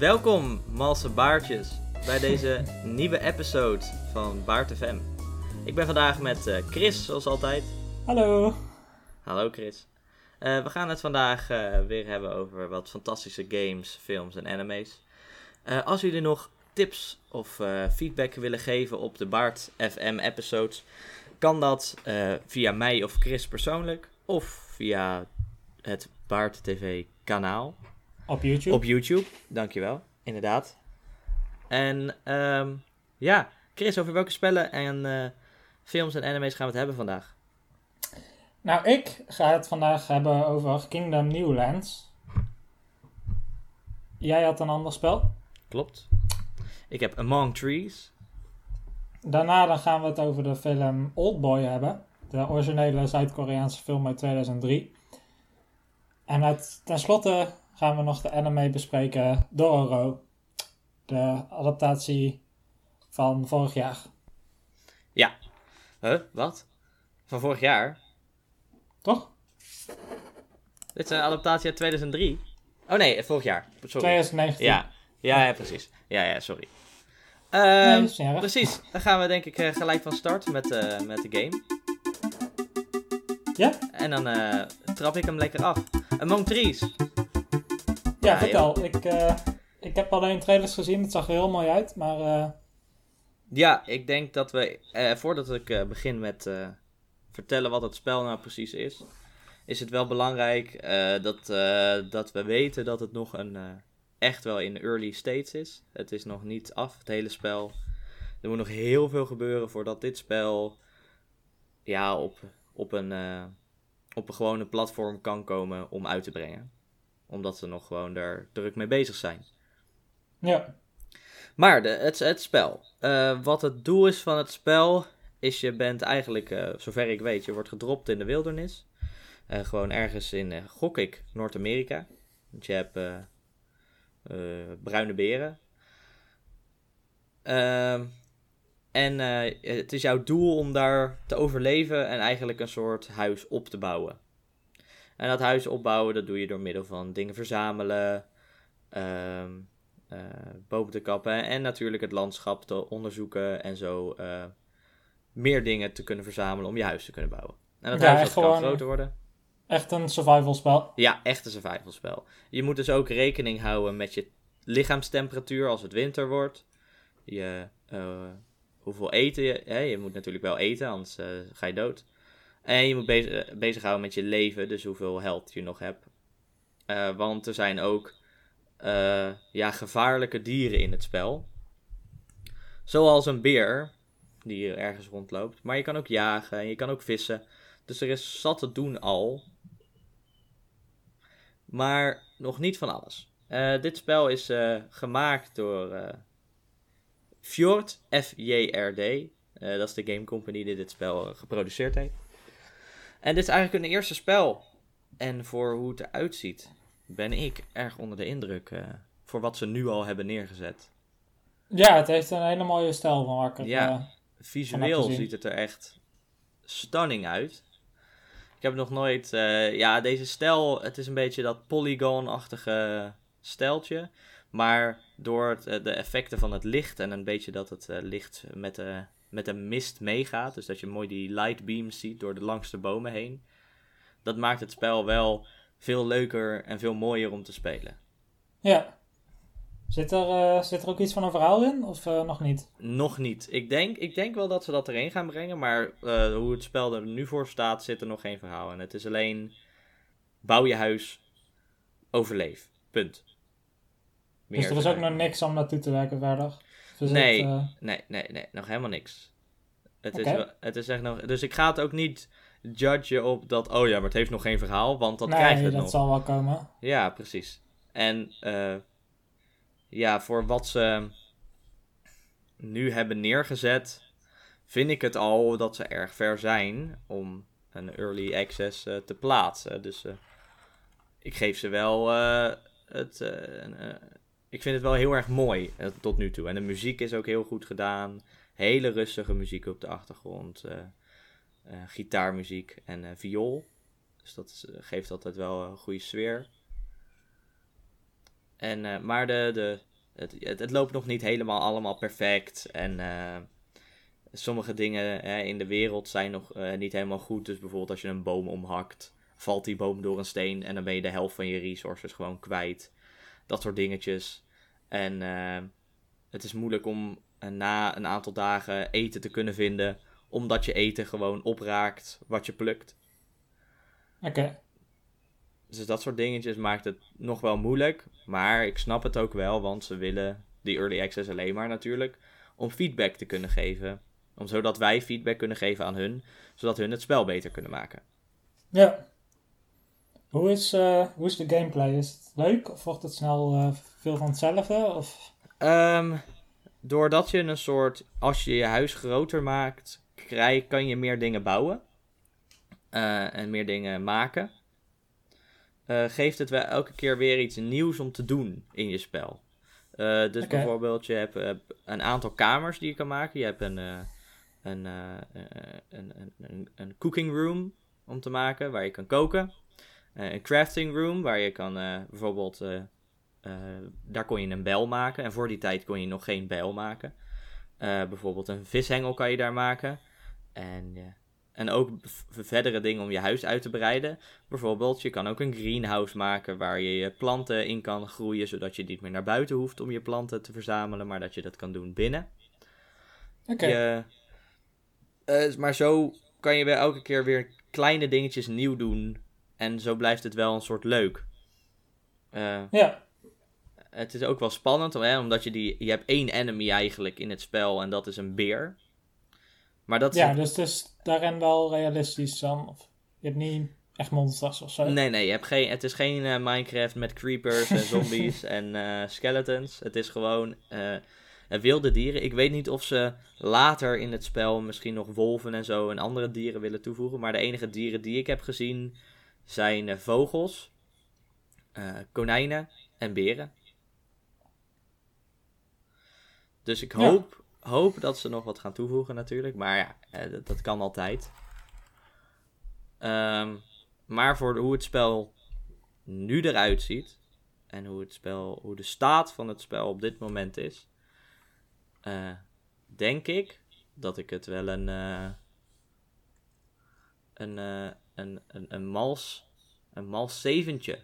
Welkom, malse baartjes, bij deze nieuwe episode van Baart FM. Ik ben vandaag met eh, Chris, zoals altijd. Hallo. Hallo Chris. Eh, we gaan het vandaag eh, weer hebben over wat fantastische games, films en anime's. Als jullie nog tips of feedback willen geven op de Baart FM episodes, kan dat via mij of Chris persoonlijk of via het Baart TV kanaal. Op YouTube. Op YouTube, dankjewel. Inderdaad. En ehm, ja, Chris, over welke spellen en eh, films en anime's gaan we het hebben vandaag? Nou, ik ga het vandaag hebben over Kingdom Newlands. Jij had een ander spel. Klopt. Ik heb Among Trees. Daarna dan gaan we het over de film Oldboy hebben. De originele Zuid-Koreaanse film uit 2003. En uit, tenslotte gaan we nog de anime bespreken Dororo. De adaptatie van vorig jaar. Huh? Wat? Van vorig jaar? Toch? Dit is een adaptatie uit 2003. Oh nee, vorig jaar. Sorry. 2019. Ja. Ja, ja, precies. Ja, ja, sorry. Nee, Ehm, precies. Dan gaan we denk ik eh, gelijk van start met, eh, met de game. Ja? En dan eh, trap ik hem lekker af. Among Trees. Ja, vertel. Ik, eh, ik heb alleen trailers gezien. Het zag er heel mooi uit. Maar eh, Ja, ik denk dat we, eh, voordat ik begin met vertellen wat het spel nou precies is, is het wel belangrijk dat, dat we weten dat het nog een, echt wel in early states is. Het is nog niet af, het hele spel. Er moet nog heel veel gebeuren voordat dit spel ja, op, op, een, op een gewone platform kan komen om uit te brengen. Omdat ze nog gewoon daar druk mee bezig zijn. ja. Maar de, het, het spel. Eh, wat het doel is van het spel, is je bent eigenlijk, eh, zover ik weet, je wordt gedropt in de wildernis. Eh, gewoon ergens in, gok ik, Noord-Amerika. Want je hebt bruine beren. Ehm, en het is jouw doel om daar te overleven en eigenlijk een soort huis op te bouwen. En dat huis opbouwen, dat doe je door middel van dingen verzamelen, eh, boven te kappen en natuurlijk het landschap te onderzoeken en zo eh, meer dingen te kunnen verzamelen om je huis te kunnen bouwen. En dat Ja, huis dat kan groter worden. Echt een survival spel. Ja, echt een survival spel. Je moet dus ook rekening houden met je lichaamstemperatuur als het winter wordt. Je, eh, hoeveel eten je... Hè? Je moet natuurlijk wel eten, anders eh, ga je dood. En je moet bezig, bezighouden met je leven, dus hoeveel health je nog hebt. Eh, want er zijn ook eh, ja, gevaarlijke dieren in het spel. Zoals een beer, die ergens rondloopt. Maar je kan ook jagen en je kan ook vissen. Dus er is zat te doen al. Maar nog niet van alles. Eh, dit spel is eh, gemaakt door eh, Fjord, F-J-R-D. Eh, dat is de game company die dit spel eh, geproduceerd heeft. En dit is eigenlijk een eerste spel. En voor hoe het eruit ziet, ben ik erg onder de indruk. eh, voor wat ze nu al hebben neergezet. Ja, het heeft een hele mooie stijl van wakker. Ja. eh, Visueel ziet het er echt stunning uit. Ik heb nog nooit, eh, ja, deze stijl, het is een beetje dat polygon-achtige stijltje. Maar door het, de effecten van het licht en een beetje dat het licht met de, met de mist meegaat. Dus dat je mooi die light beams ziet door de langste bomen heen. Dat maakt het spel wel veel leuker en veel mooier om te spelen. ja. Zit er, eh, zit er ook iets van een verhaal in? Of eh, nog niet? Nog niet. Ik denk, ik denk wel dat ze dat erin gaan brengen, maar eh, hoe het spel er nu voor staat, zit er nog geen verhaal in. Het is alleen bouw je huis, overleef. Punt. Meer dus er is ook nog niks om naartoe te werken verder? Nee. eh, Nee, nee, nee, nog helemaal niks. Het, is, wel- het is echt nog. Dus ik ga het ook niet judgen op dat. Oh ja, maar het heeft nog geen verhaal, want dat nee, krijgt het dat nog. zal wel komen. Ja, precies. En eh, ja, voor wat ze nu hebben neergezet, vind ik het al dat ze erg ver zijn om een early access eh, te plaatsen. Dus ik geef ze wel het. Ik vind het wel heel erg mooi eh, tot nu toe. En de muziek is ook heel goed gedaan. Hele rustige muziek op de achtergrond. eh, eh, gitaarmuziek en eh, viool. Dus dat geeft altijd wel een goede sfeer. En, maar de, de het, het, loopt nog niet helemaal allemaal perfect. En sommige dingen hè, in de wereld zijn nog niet helemaal goed. Dus bijvoorbeeld als je een boom omhakt, valt die boom door een steen en dan ben je de helft van je resources gewoon kwijt. Dat soort dingetjes. En eh, het is moeilijk om eh, na een aantal dagen eten te kunnen vinden, omdat je eten gewoon opraakt wat je plukt. Oké. Dus dat soort dingetjes maakt het nog wel moeilijk. Maar ik snap het ook wel, want ze willen die early access alleen maar natuurlijk om feedback te kunnen geven. Om zodat wij feedback kunnen geven aan hun, zodat hun het spel beter kunnen maken. Ja. Hoe is, eh, hoe is de gameplay? Is het leuk of wordt het snel eh, veel van hetzelfde? Of... Ehm, doordat je een soort, als je je huis groter maakt, krijg, kan je meer dingen bouwen. eh, en meer dingen maken. geeft het wel elke keer weer iets nieuws om te doen in je spel. Dus bijvoorbeeld, je hebt een aantal kamers die je kan maken. Je hebt een, een, een, een, een, een cooking room om te maken, waar je kan koken. Eh, een crafting room, waar je kan eh, bijvoorbeeld... eh, daar kon je een bijl maken. En voor die tijd kon je nog geen bijl maken. Bijvoorbeeld een vishengel kan je daar maken. En, en ook verdere dingen om je huis uit te breiden. Bijvoorbeeld, je kan ook een greenhouse maken waar je je planten in kan groeien. Zodat je niet meer naar buiten hoeft om je planten te verzamelen. Maar dat je dat kan doen binnen. Oké. Maar zo kan je weer elke keer weer kleine dingetjes nieuw doen. En zo blijft het wel een soort leuk. Eh, Ja. het is ook wel spannend, hè, omdat je die... Je hebt één enemy eigenlijk in het spel en dat is een beer. Maar dat ja, dus het is daarin wel realistisch dan. Of je hebt niet echt monsters of zo. Nee, nee, je hebt geen, het is geen eh, Minecraft met creepers en zombies en eh, skeletons. Het is gewoon wilde dieren. Ik weet niet of ze later in het spel misschien nog wolven en zo en andere dieren willen toevoegen. Maar de enige dieren die ik heb gezien zijn eh, vogels, eh, konijnen en beren. Dus ik Ja. hoop, hoop dat ze nog wat gaan toevoegen natuurlijk. Maar ja, eh, dat, dat kan altijd. Ehm, maar voor hoe het spel nu eruit ziet. En hoe, het spel, hoe de staat van het spel op dit moment is. denk ik dat ik het wel een. Een, eh, een, een, een mals. Een mals zeventje.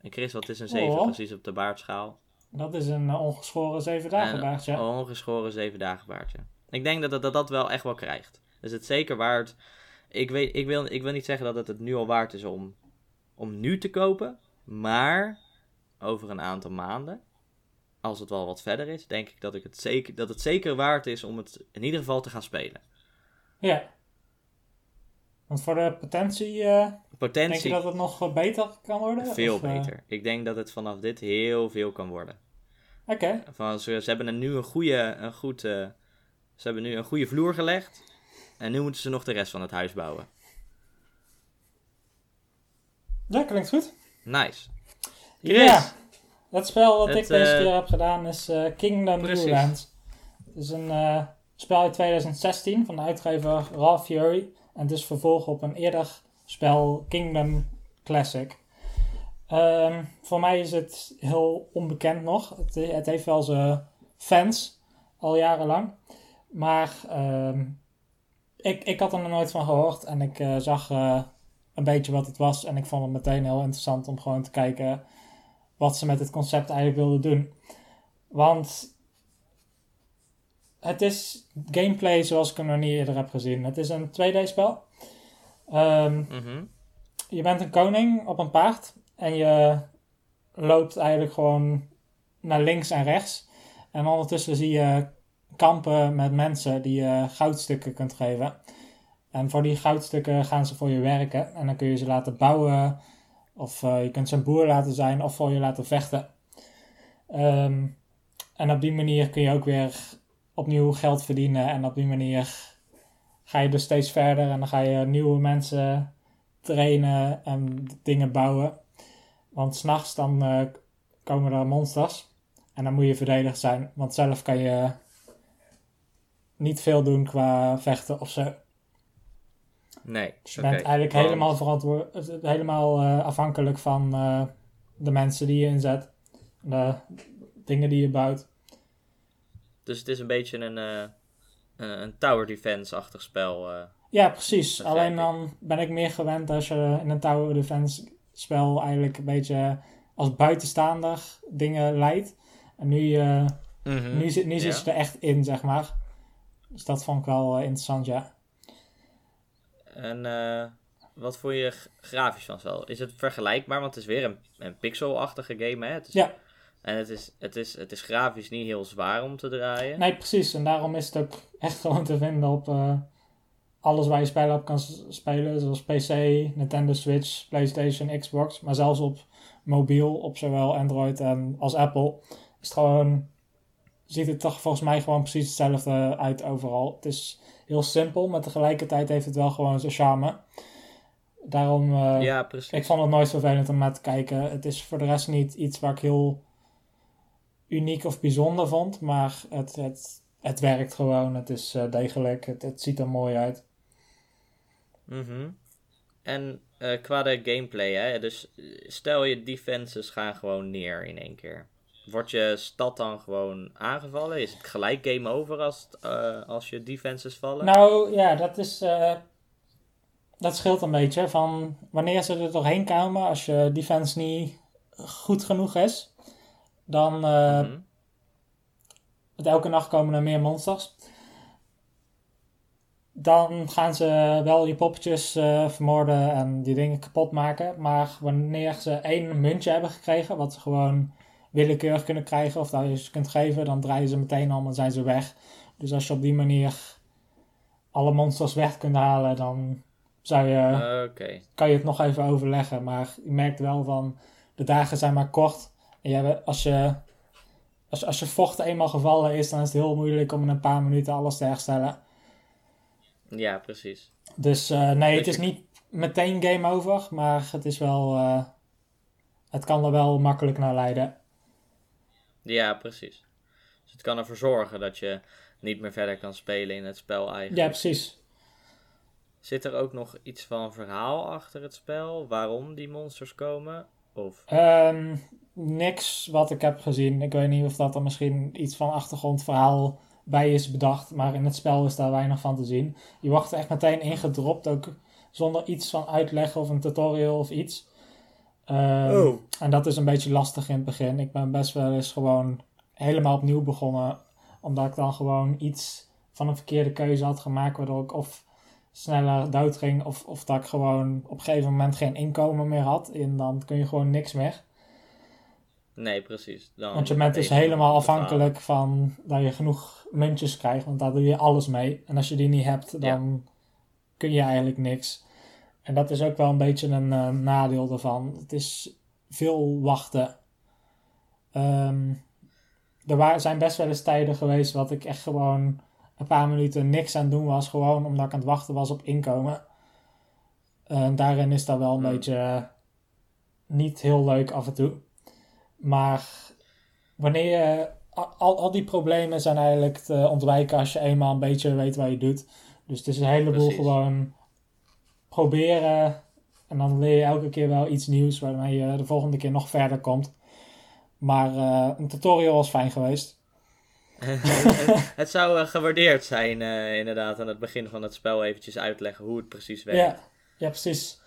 En Chris, wat is een 7 Oh. precies op de baardschaal? Dat is een eh, ongeschoren zeven dagen Een baardje. ongeschoren zeven dagen baardje. Ik denk dat het dat, dat wel echt wel krijgt. Dus het zeker waard. Ik, weet, ik, wil, ik wil niet zeggen dat het het nu al waard is om, om nu te kopen. Maar over een aantal maanden, als het wel wat verder is, denk ik dat, ik het, zeker, dat het zeker waard is om het in ieder geval te gaan spelen. Ja. Want voor de potentie, eh, denk je Potentie dat het nog beter kan worden? veel Of, eh, beter. Ik denk dat het vanaf dit heel veel kan worden. Oké. Van, ze, ze hebben nu een goede, een goed, eh, ze hebben nu een goede vloer gelegd. En nu moeten ze nog de rest van het huis bouwen. Ja, klinkt goed. Nice. Chris. Ja. Het spel dat Het, ik deze keer heb gedaan is Kingdom Precies. Het is een spel uit 2016 van de uitgever Raw Fury. En is vervolg op een eerder spel Kingdom Classic. Ehm, voor mij is het heel onbekend nog. Het, het heeft wel zijn fans, al jarenlang. Maar ehm, ik, ik had er nog nooit van gehoord. En ik eh, zag eh, een beetje wat het was. En ik vond het meteen heel interessant om gewoon te kijken wat ze met het concept eigenlijk wilden doen. Want het is gameplay zoals ik hem nog niet eerder heb gezien. Het is een 2D-spel. Ehm, Mhm. je bent een koning op een paard en je loopt eigenlijk gewoon naar links en rechts. En ondertussen zie je kampen met mensen die je goudstukken kunt geven. En voor die goudstukken gaan ze voor je werken. En dan kun je ze laten bouwen. Of eh, je kunt ze een boer laten zijn of voor je laten vechten. Ehm, en op die manier kun je ook weer opnieuw geld verdienen. En op die manier ga je dus steeds verder. En dan ga je nieuwe mensen trainen en dingen bouwen. Want s'nachts dan eh, komen er monsters. En dan moet je verdedigd zijn. Want zelf kan je niet veel doen qua vechten of zo. Nee. Dus je bent eigenlijk helemaal, verantwoord, helemaal eh, afhankelijk van eh, de mensen die je inzet. De dingen die je bouwt. Dus het is een beetje een, eh, een, een tower defense-achtig spel. eh. Ja, precies. Alleen dan ben ik meer gewend als je in een tower defense spel eigenlijk een beetje als buitenstaander dingen leidt. En nu, eh, nu, zit, nu zit Ja. je er echt in, zeg maar. Dus dat vond ik wel eh, interessant, ja. En eh, wat vond je grafisch van spel? Is het vergelijkbaar? Want het is weer een, een pixelachtige game, hè? Het is, Ja. En het is, het, is, het is grafisch niet heel zwaar om te draaien. Nee, precies. En daarom is het ook echt gewoon te vinden op eh, alles waar je spellen op kan spelen. Zoals PC, Nintendo Switch, PlayStation, Xbox. Maar zelfs op mobiel, op zowel Android en als Apple. Is het gewoon, ziet het toch volgens mij gewoon precies hetzelfde uit overal. Het is heel simpel, maar tegelijkertijd heeft het wel gewoon zijn charme. Daarom, eh, ja, precies. ik vond het nooit vervelend om naar te kijken. Het is voor de rest niet iets waar ik heel uniek of bijzonder vond. Maar het, het, het werkt gewoon. Het is eh, degelijk. Het, het ziet er mooi uit. Mhm. En eh, qua de gameplay, hè? Dus eh, stel je defenses gaan gewoon neer in één keer. Wordt je stad dan gewoon aangevallen? Is het gelijk game over als, het, eh, als je defenses vallen? Nou ja, dat is. dat scheelt een beetje. Van wanneer ze er doorheen komen. Als je defense niet goed genoeg is. Dan. Mhm. Want elke nacht komen er meer monsters. Dan gaan ze wel die poppetjes eh, vermoorden en die dingen kapot maken. Maar wanneer ze één muntje hebben gekregen, wat ze gewoon willekeurig kunnen krijgen, of dat je ze kunt geven, dan draaien ze meteen om en zijn ze weg. Dus als je op die manier alle monsters weg kunt halen, dan zou je kan je het nog even overleggen. Maar je merkt wel van de dagen zijn maar kort. Hebt- als, je, als, als je vocht eenmaal gevallen is, dan is het heel moeilijk om in een paar minuten alles te herstellen. Ja, precies. Dus eh, nee, het is niet meteen game over, maar het is wel. eh, het kan er wel makkelijk naar leiden. Ja, precies. Dus het kan ervoor zorgen dat je niet meer verder kan spelen in het spel eigenlijk. Ja, precies. Zit er ook nog iets van verhaal achter het spel? Waarom die monsters komen? Of... Ehm, niks wat ik heb gezien. Ik weet niet of dat er misschien iets van achtergrondverhaal bij is bedacht. Maar in het spel is daar weinig van te zien. Je wordt er echt meteen ingedropt. Ook zonder iets van uitleg of een tutorial of iets. Ehm, Oh. En dat is een beetje lastig in het begin. Ik ben best wel eens gewoon helemaal opnieuw begonnen. Omdat ik dan gewoon iets van een verkeerde keuze had gemaakt. Waardoor ik of sneller dood ging. Of, of dat ik gewoon op een gegeven moment geen inkomen meer had. En dan kun je gewoon niks meer. Nee, precies. Dan Want je bent dus helemaal afhankelijk van dat je genoeg muntjes krijgt. Want daar doe je alles mee. En als je die niet hebt, dan kun je eigenlijk niks. En dat is ook wel een beetje een eh, nadeel daarvan. Het is veel wachten. Ehm, er zijn best wel eens tijden geweest wat ik echt gewoon een paar minuten niks aan doen was. Gewoon omdat ik aan het wachten was op inkomen. En daarin is dat wel een Hmm. beetje eh, niet heel leuk af en toe. Maar wanneer je, al, al die problemen zijn eigenlijk te ontwijken als je eenmaal een beetje weet wat je doet. Dus het is een heleboel Precies. gewoon proberen. En dan leer je elke keer wel iets nieuws waarmee je de volgende keer nog verder komt. Maar eh, een tutorial was fijn geweest. het zou eh, gewaardeerd zijn, eh, inderdaad, aan het begin van het spel eventjes uitleggen hoe het precies werkt. Ja, ja, precies.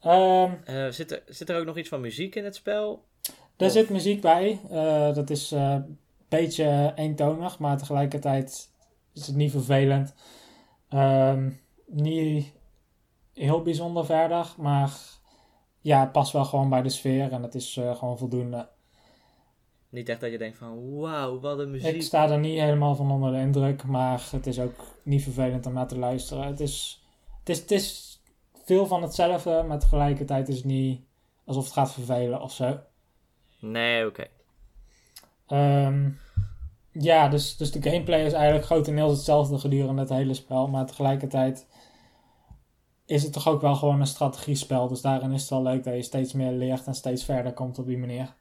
Ehm, Eh, zit, er, zit er ook nog iets van muziek in het spel? Daar zit muziek bij. Dat is een beetje eentonig, maar tegelijkertijd is het niet vervelend. Ehm, niet heel bijzonder verder, maar ja, het past wel gewoon bij de sfeer en het is gewoon voldoende. Niet echt dat je denkt van, wauw, wat een muziek. Ik sta er niet helemaal van onder de indruk, maar het is ook niet vervelend om naar te luisteren. Het is, het is, het is veel van hetzelfde, maar tegelijkertijd is het niet alsof het gaat vervelen of zo. Nee, oké. Ehm, ja, dus, dus de gameplay is eigenlijk grotendeels hetzelfde gedurende het hele spel. Maar tegelijkertijd is het toch ook wel gewoon een strategiespel. Dus daarin is het wel leuk dat je steeds meer leert en steeds verder komt op die manier.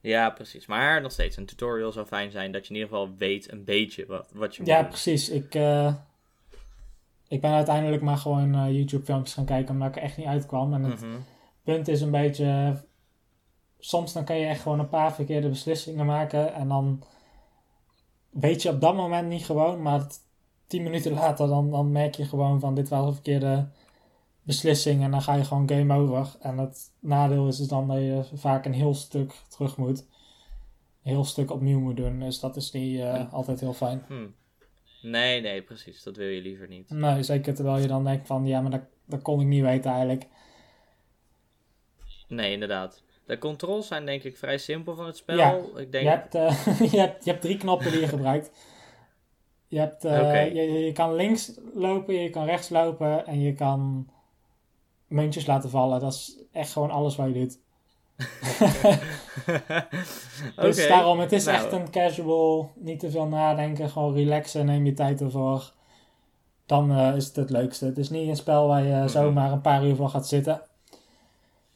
Ja, precies. Maar nog steeds, een tutorial zou fijn zijn dat je in ieder geval weet een beetje wat, wat je moet Ja, doen. precies. Ik, eh, ik ben uiteindelijk maar gewoon eh, YouTube filmpjes gaan kijken omdat ik er echt niet uitkwam. En het Mhm. punt is een beetje... Soms dan kan je echt gewoon een paar verkeerde beslissingen maken. En dan weet je op dat moment niet gewoon, maar het- tien minuten later dan, dan merk je gewoon van dit was een verkeerde beslissing en dan ga je gewoon game over. En het nadeel is dus dan dat je vaak een heel stuk terug moet. Een heel stuk opnieuw moet doen, dus dat is niet eh, En- altijd heel fijn. Hm. Nee, nee, precies. Dat wil je liever niet. Nee, zeker terwijl je dan denkt van ja, maar dat, dat kon ik niet weten eigenlijk. Nee, inderdaad. De controls zijn denk ik vrij simpel van het spel. Ja, ik denk, Je, hebt, eh, je, hebt, je hebt drie knoppen die je gebruikt. Je, hebt, eh, je, je kan links lopen, je kan rechts lopen en je kan muntjes laten vallen. Dat is echt gewoon alles wat je doet. Dus daarom, het is Nou, echt een casual, niet te veel nadenken, gewoon relaxen, neem je tijd ervoor. Dan eh, is het het leukste. Het is niet een spel waar je Mhm. zomaar een paar uur voor gaat zitten.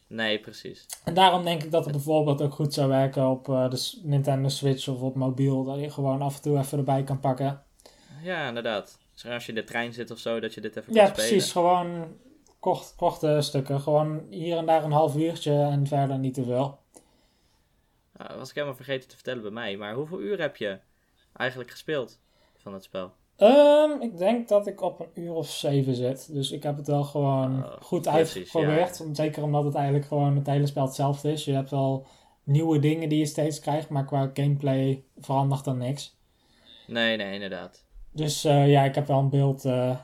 Nee, precies. En daarom denk ik dat het bijvoorbeeld ook goed zou werken op eh, de Nintendo Switch of op mobiel. Dat je gewoon af en toe even erbij kan pakken. Ja, inderdaad. Dus als je in de trein zit of zo, dat je dit even Ja, kan spelen. precies. Gewoon kort, korte stukken. Gewoon hier en daar een half uurtje en verder niet te veel. Nou, was ik helemaal vergeten te vertellen bij mij. Maar hoeveel uur heb je eigenlijk gespeeld van het spel? Ehm, ik denk dat ik op een uur of zeven zit. Dus ik heb het wel gewoon Oh, goed uitgeprobeerd. Zeker omdat het eigenlijk gewoon het hele spel hetzelfde is. Je hebt wel nieuwe dingen die je steeds krijgt, maar qua gameplay verandert er niks. Nee, nee, inderdaad. Dus eh, ja, ik heb wel een beeld eh,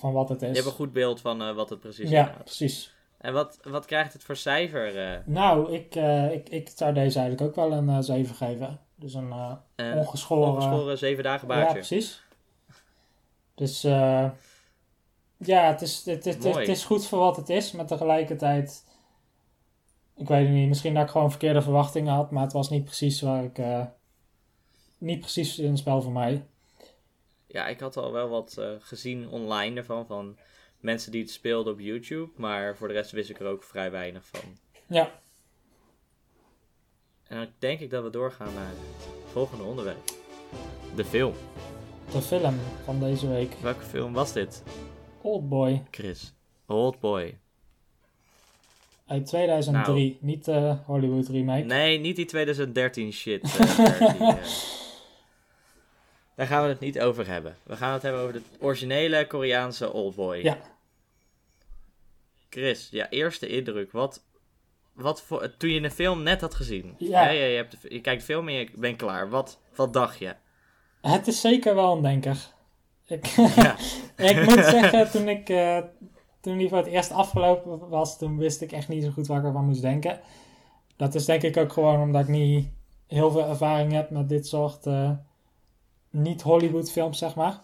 van wat het is. Je hebt een goed beeld van eh, wat het precies ja, inhoudt. precies. En wat, wat krijgt het voor cijfer? eh, Nou, ik, eh, ik, ik zou deze eigenlijk ook wel een eh 7 geven. Dus een ongeschoren... ongeschoren zeven dagen ja, baardje. precies. Dus ja, het is, het, het, het, Mooi. is goed voor wat het is, maar tegelijkertijd... Ik weet het niet, misschien dat ik gewoon verkeerde verwachtingen had, maar het was niet precies waar ik... niet precies een spel voor mij. Ja, ik had al wel wat eh, gezien online ervan, van mensen die het speelden op YouTube. Maar voor de rest wist ik er ook vrij weinig van. Ja, En dan denk ik dat we doorgaan naar het volgende onderwerp. De film. de film van deze week. Welke film was dit, Oldboy Chris? Old Boy. uit 2003. Niet de Hollywood remake. Nee, niet die 2013 shit. eh, eh. Daar gaan we het niet over hebben. We gaan het hebben over de originele Koreaanse Oldboy. Ja. Chris, ja, eerste indruk. Wat, wat voor, toen je de film net had gezien. Ja. Hè, je, je, hebt je kijkt de film en je bent klaar. Wat, wat dacht je? Het is zeker wel een denker. Ik, Ja. ik moet zeggen, toen, ik, eh, toen die voor het eerst afgelopen was, toen wist ik echt niet zo goed waar ik ervan moest denken. Dat is denk ik ook gewoon omdat ik niet heel veel ervaring heb met dit soort eh, niet-Hollywood films, zeg maar.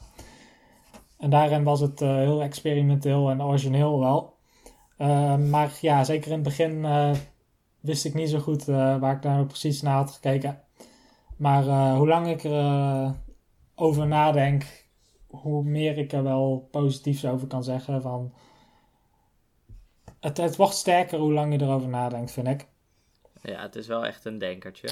En daarin was het eh, heel experimenteel en origineel wel. Eh, maar ja, zeker in het begin eh, wist ik niet zo goed eh, waar ik nou precies naar had gekeken. Maar hoe lang ik er eh, over nadenk, hoe meer ik er wel positiefs over kan zeggen. Van het, het wordt sterker hoe lang je erover nadenkt, vind ik. ja, het is wel echt een denkertje.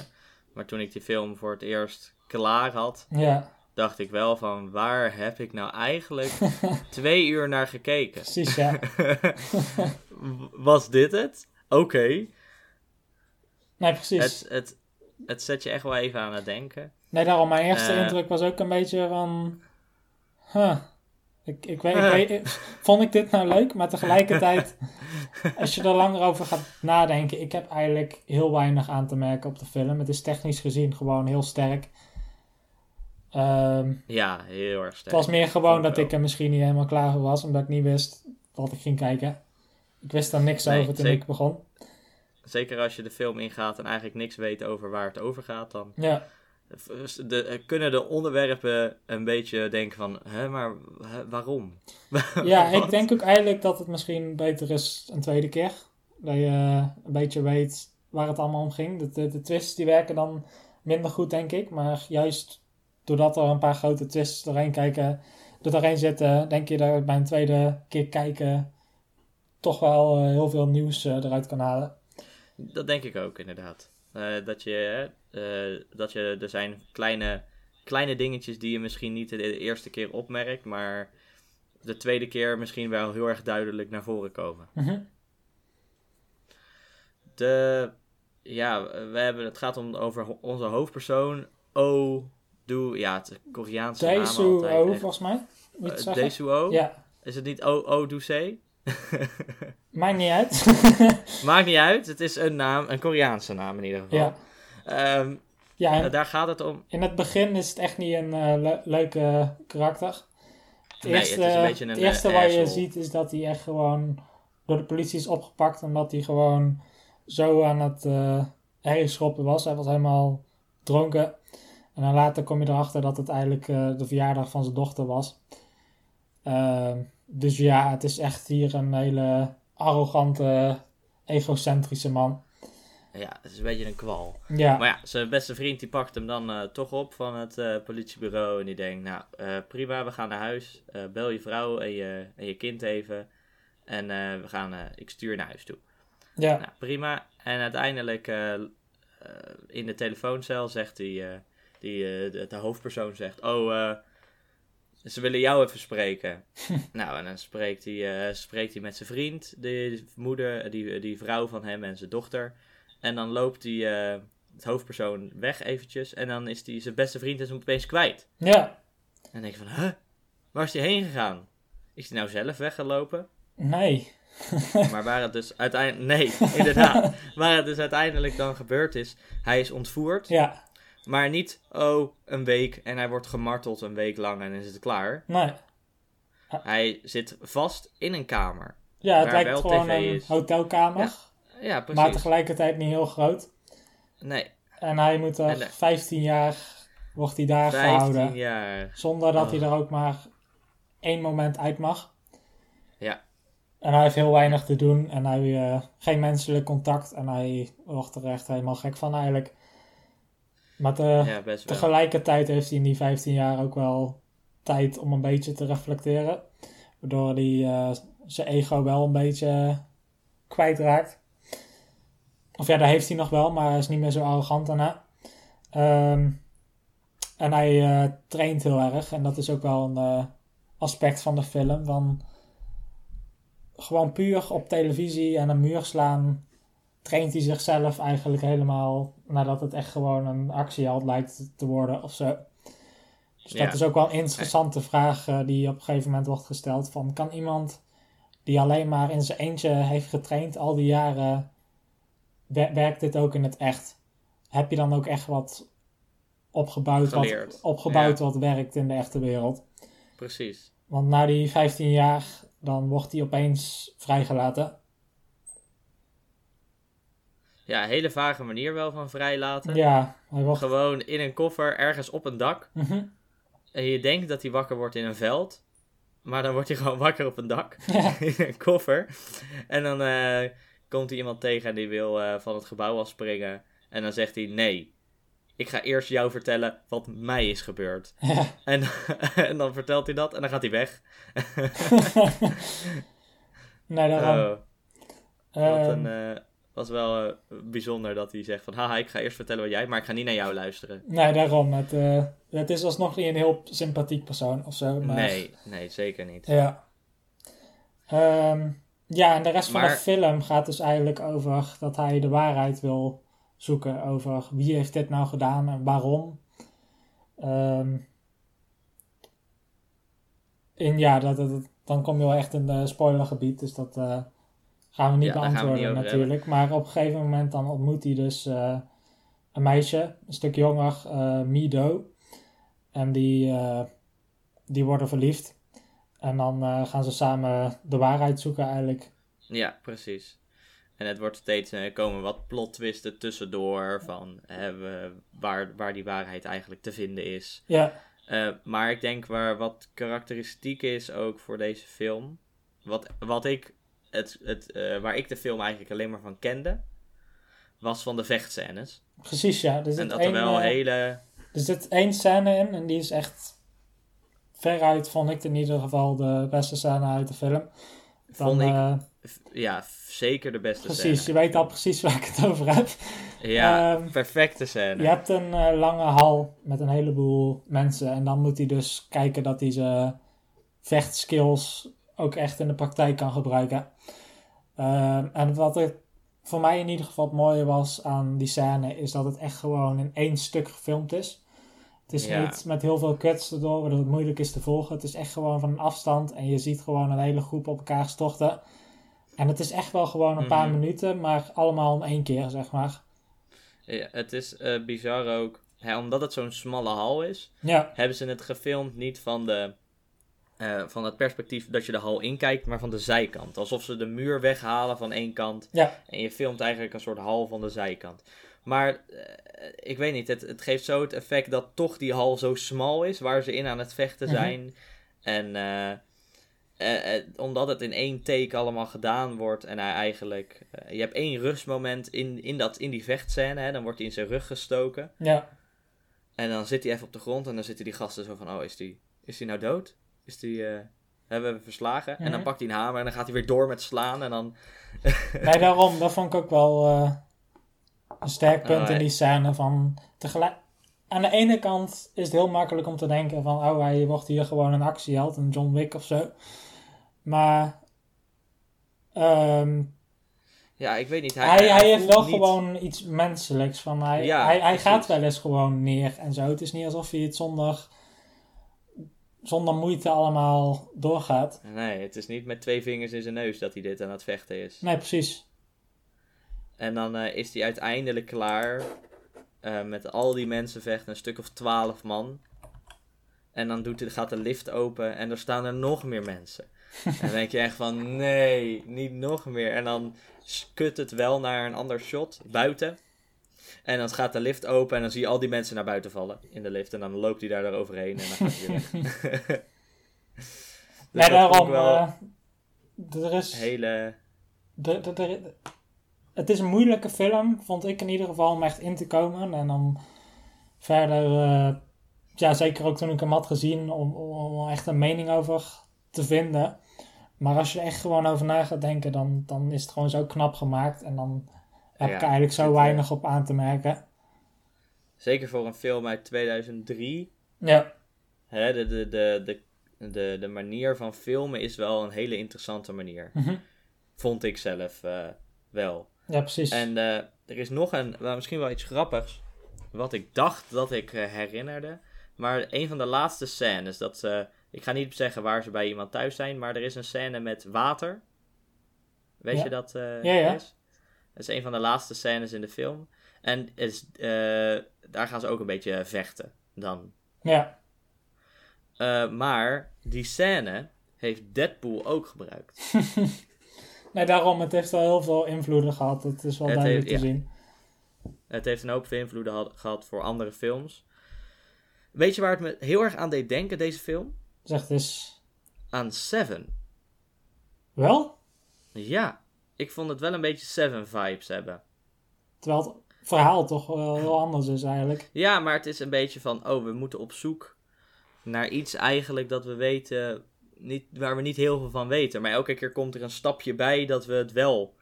Maar toen ik die film voor het eerst klaar had, Ja, dacht ik wel van... Waar heb ik nou eigenlijk twee uur naar gekeken? precies, ja. Was dit het? Oké. Nee, precies. Het, het, het zet je echt wel even aan het denken. Nee, daarom, mijn eerste Eh. indruk was ook een beetje van... Huh. Ik, ik weet, ik weet, vond ik dit nou leuk? Maar tegelijkertijd, als je er langer over gaat nadenken... Ik heb eigenlijk heel weinig aan te merken op de film. Het is technisch gezien gewoon heel sterk. Ehm, Ja, heel erg het sterk. was meer gewoon dat wel. ik er misschien niet helemaal klaar voor was... omdat ik niet wist wat ik ging kijken. Ik wist er niks Nee, over toen zeker. ik begon. Zeker als je de film ingaat en eigenlijk niks weet over waar het over gaat, dan Ja, de, eh, kunnen de onderwerpen een beetje denken van, hè, maar hè, waarom? ja ik denk ook eigenlijk dat het misschien beter is een tweede keer. Dat je eh, een beetje weet waar het allemaal om ging. De, de, de twists die werken dan minder goed, denk ik. Maar juist doordat er een paar grote twists doorheen, kijken, er doorheen zitten, denk je dat bij een tweede keer kijken toch wel eh, heel veel nieuws eruit kan halen. Dat denk ik ook, inderdaad. Eh, dat, je, eh, dat je, er zijn kleine, kleine dingetjes die je misschien niet de, eerste keer opmerkt, maar de tweede keer misschien wel heel erg duidelijk naar voren komen. Mhm. De, ja, we hebben, het gaat om over onze hoofdpersoon, Oh Doe, ja, het Koreaanse naam altijd. O, volgens mij. Daesuo? Ja, Is het niet O, O? maakt niet uit. Maakt niet uit, het is een naam, een Koreaanse naam in ieder geval. ja. Ehm, ja, nou, daar gaat het om. in het begin is het echt niet een eh, le- leuke karakter. Het Nee, het eerste, is een beetje een, het eerste eh, wat je ziet is dat hij echt gewoon door de politie is opgepakt. Omdat hij gewoon zo aan het eh herrie schoppen was. Hij was helemaal dronken. En dan later kom je erachter dat het eigenlijk eh, de verjaardag van zijn dochter was. Ehm, dus ja, het is echt hier een hele arrogante, egocentrische man. Ja, het is een beetje een kwal. Ja, Maar ja, zijn beste vriend die pakt hem dan eh, toch op van het eh, politiebureau. En die denkt, nou eh, prima, we gaan naar huis. Bel je vrouw en je, en je kind even. En we gaan, ik stuur naar huis toe. ja, Nou, prima. En uiteindelijk in de telefooncel zegt die, eh, die, de, de hoofdpersoon zegt, oh, ze willen jou even spreken. nou, en dan spreekt hij, eh, spreekt hij met zijn vriend, de moeder, die, die vrouw van hem en zijn dochter. En dan loopt die, eh, het hoofdpersoon weg eventjes. En dan is die, zijn beste vriend is hem opeens kwijt. ja. En dan denk je van, huh? Waar is hij heen gegaan? Is hij nou zelf weggelopen? Nee. Maar waar het dus uiteindelijk... Nee, inderdaad. Waar het dus uiteindelijk dan gebeurd is... Hij is ontvoerd. Ja, Maar niet, oh, een week en hij wordt gemarteld een week lang en is het klaar. nee. Hij zit vast in een kamer. Ja, het lijkt gewoon tv een is. hotelkamer. Ja, Ja, maar precies. tegelijkertijd niet heel groot. Nee, En hij moet er En de- 15 jaar, wordt hij daar 15 gehouden. jaar. Zonder dat Oh. hij er ook maar één moment uit mag. Ja. En hij heeft heel weinig te doen. En hij eh geen menselijk contact. En hij wordt er echt helemaal gek van eigenlijk. Maar te- Ja, tegelijkertijd heeft hij in die 15 jaar ook wel tijd om een beetje te reflecteren. Waardoor hij eh, zijn ego wel een beetje kwijtraakt. Of ja, dat heeft hij nog wel, maar hij is niet meer zo arrogant daarna. Ehm, en hij eh, traint heel erg. En dat is ook wel een eh, aspect van de film. Van gewoon puur op televisie en een muur slaan. Traint hij zichzelf eigenlijk helemaal nadat het echt gewoon een actieheld lijkt te worden of zo. Dus Ja. dat is ook wel een interessante vraag eh, die op een gegeven moment wordt gesteld. Van, kan iemand die alleen maar in zijn eentje heeft getraind al die jaren, wer- werkt dit ook in het echt? Heb je dan ook echt wat opgebouwd, Geleerd. wat, opgebouwd wat werkt in de echte wereld? Precies. Want na die 15 jaar, dan wordt hij opeens vrijgelaten. Ja, hele vage manier wel van vrijlaten. Ja, hij. Gewoon in een koffer ergens op een dak. Mhm. En je denkt dat hij wakker wordt in een veld. Maar dan wordt hij gewoon wakker op een dak. Ja. in een koffer. En dan eh, komt hij iemand tegen en die wil eh, van het gebouw afspringen. En dan zegt hij: Nee, ik ga eerst jou vertellen wat mij is gebeurd. Ja. En, en dan vertelt hij dat en dan gaat hij weg. nee, daarom. Oh, wat Ehm, een, eh, was wel eh, bijzonder dat hij zegt: van, Haha, ik ga eerst vertellen wat jij, maar ik ga niet naar jou luisteren. Nee, daarom. Het, eh, het is alsnog niet een heel sympathiek persoon of zo. Maar, Nee, nee, zeker niet. Ja. Ehm, ja, en de rest van de film gaat dus eigenlijk over dat hij de waarheid wil zoeken over wie heeft dit nou gedaan en waarom. Ehm en ja, dat, dat, dat- dan kom je wel echt in de spoilergebied, dus dat eh, gaan we niet Ja, beantwoorden niet natuurlijk. Maar op een gegeven moment dan ontmoet hij dus eh, een meisje, een stuk jonger, eh Mido. En die, eh, die worden verliefd. En dan gaan ze samen de waarheid zoeken eigenlijk. Ja, precies. En het wordt steeds, er komen wat plot twisten tussendoor van waar, waar die waarheid eigenlijk te vinden is. Ja, maar ik denk waar wat karakteristiek is ook voor deze film, wat, wat ik, het, het, eh, waar ik de film eigenlijk alleen maar van kende, was van de vechtscènes. precies ja. Er En zit, dat er één, wel eh, hele, er zit één scène in en die is echt veruit, vond ik in ieder geval, de beste scène uit de film. Dan, vond ik, eh, ja, zeker de beste precies, scène. je weet al precies waar ik het over heb. Ja, Ehm, perfecte scène. Je hebt een lange hal met een heleboel mensen. En dan moet hij dus kijken dat hij zijn vechtskills ook echt in de praktijk kan gebruiken. Ehm, en wat er voor mij in ieder geval het mooie was aan die scène, is dat het echt gewoon in één stuk gefilmd is. Het is Ja. niet met heel veel cuts erdoor, waardoor het moeilijk is te volgen. Het is echt gewoon van een afstand en je ziet gewoon een hele groep op elkaar storten. En het is echt wel gewoon een paar Mhm. minuten, maar allemaal in één keer, zeg maar. Ja, het is eh, bizar ook. Hè, omdat het zo'n smalle hal is, Ja, hebben ze het gefilmd niet van, de, eh, van het perspectief dat je de hal inkijkt, maar van de zijkant. Alsof ze de muur weghalen van één kant ja, en je filmt eigenlijk een soort hal van de zijkant. Maar eh, ik weet niet, het, het geeft zo het effect dat toch die hal zo smal is waar ze in aan het vechten Mhm. zijn. En eh, omdat het in één take allemaal gedaan wordt en hij eigenlijk... je hebt één rustmoment in, in, dat, in die vechtscène, hè, dan wordt hij in zijn rug gestoken. ja. En dan zit hij even op de grond en dan zitten die gasten zo van, oh, is die, is die nou dood? Is die, eh, hebben we verslagen? En dan Mhm. pakt hij een hamer en dan gaat hij weer door met slaan en dan... Nee, daarom, dat vond ik ook wel eh, een sterk punt Oh, in ja. die scène. Van tegelijk... Aan de ene kant is het heel makkelijk om te denken van, oh, hij wordt hier gewoon een actieheld, een John Wick of zo. Maar ehm, Ja, ik weet niet. hij, hij, heeft wel niet- gewoon iets menselijks. Van hij, Ja, hij, hij gaat wel eens gewoon neer en zo. Het is niet alsof hij het zonder, zonder moeite allemaal doorgaat. Nee, het is niet met twee vingers in zijn neus dat hij dit aan het vechten is. Nee, precies. En dan eh, is hij uiteindelijk klaar eh, met al die mensen vechten, een stuk of twaalf man. En dan doet hij, gaat de lift open en er staan er nog meer mensen. en dan denk je echt van, nee, niet nog meer. En dan skut het wel naar een ander shot, buiten. En dan gaat de lift open en dan zie je al die mensen naar buiten vallen in de lift. En dan loopt hij daar overheen en dan gaat hij weer weg. dus daarom. wel er is... hele... de, de, de- het is een moeilijke film, vond ik in ieder geval, om echt in te komen. En om verder, eh, ja, zeker ook toen ik hem had gezien, om, om, om echt een mening over te vinden. Maar als je er echt gewoon over na gaat denken, dan, dan is het gewoon zo knap gemaakt. En dan heb Ja, ik eigenlijk zo het, eh, weinig op aan te merken. Zeker voor een film uit 2003 Ja, Hè, de, de, de, de, de, de manier van filmen is wel een hele interessante manier. Mhm. Vond ik zelf eh, wel. ja precies. En eh, er is nog een, wel, misschien wel iets grappigs. Wat ik dacht dat ik herinnerde. Maar een van de laatste scènes. Dat ze, ik ga niet zeggen waar ze bij iemand thuis zijn. Maar er is een scène met water. Weet Ja. je dat Ja, ja. is? Dat is een van de laatste scènes in de film. En is, eh, daar gaan ze ook een beetje vechten. Dan Ja, Uh, maar die scène heeft Deadpool ook gebruikt. nee, daarom, het heeft wel heel veel invloeden gehad. Het is wel Het duidelijk heeft- te ja. zien. Het heeft een hoop invloeden had- gehad voor andere films. Weet je waar het me heel erg aan deed denken, deze film? Zegt dus, Aan Seven. wel? Ja, ik vond het wel een beetje Seven vibes hebben. Terwijl het verhaal toch wel heel anders is eigenlijk. Ja, maar het is een beetje van, oh, we moeten op zoek naar iets eigenlijk dat we weten, niet, waar we niet heel veel van weten. Maar elke keer komt er een stapje bij dat we het wel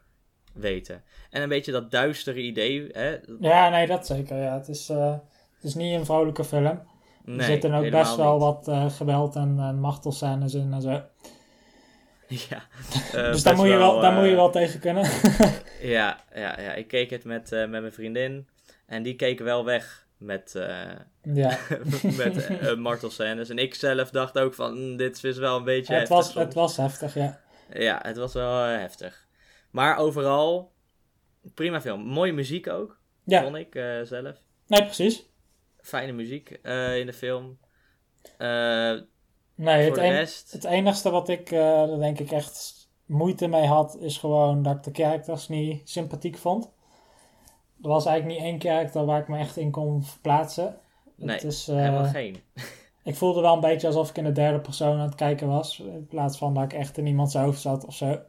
weten. En een beetje dat duistere idee, hè? Ja, nee, dat zeker. Ja. Het, is, eh, het is niet een vrolijke film. er zitten ook best wel niet. wat eh, geweld en, en martelscènes in en zo. Ja. eh, dus daar moet, je wel, daar eh, moet je wel tegen kunnen. Ja, ja, ja, ik keek het met, eh, met mijn vriendin. En die keek wel weg met, eh ja, met eh, martelscènes. En ik zelf dacht ook van, "Mm, dit is wel een beetje het, heftig was, soms." het was heftig, ja. Ja, het was wel eh, heftig. Maar overal, prima film. Mooie muziek ook, Ja, vond ik eh, zelf. nee, precies. Fijne muziek eh, in de film. Nee, het, rest, het enigste wat ik, er denk ik echt moeite mee had, is gewoon dat ik de characters niet sympathiek vond. Er was eigenlijk niet één karakter waar ik me echt in kon verplaatsen. nee, het is, eh, helemaal geen. Ik voelde wel een beetje alsof ik in de derde persoon aan het kijken was. In plaats van dat ik echt in iemands hoofd zat of zo.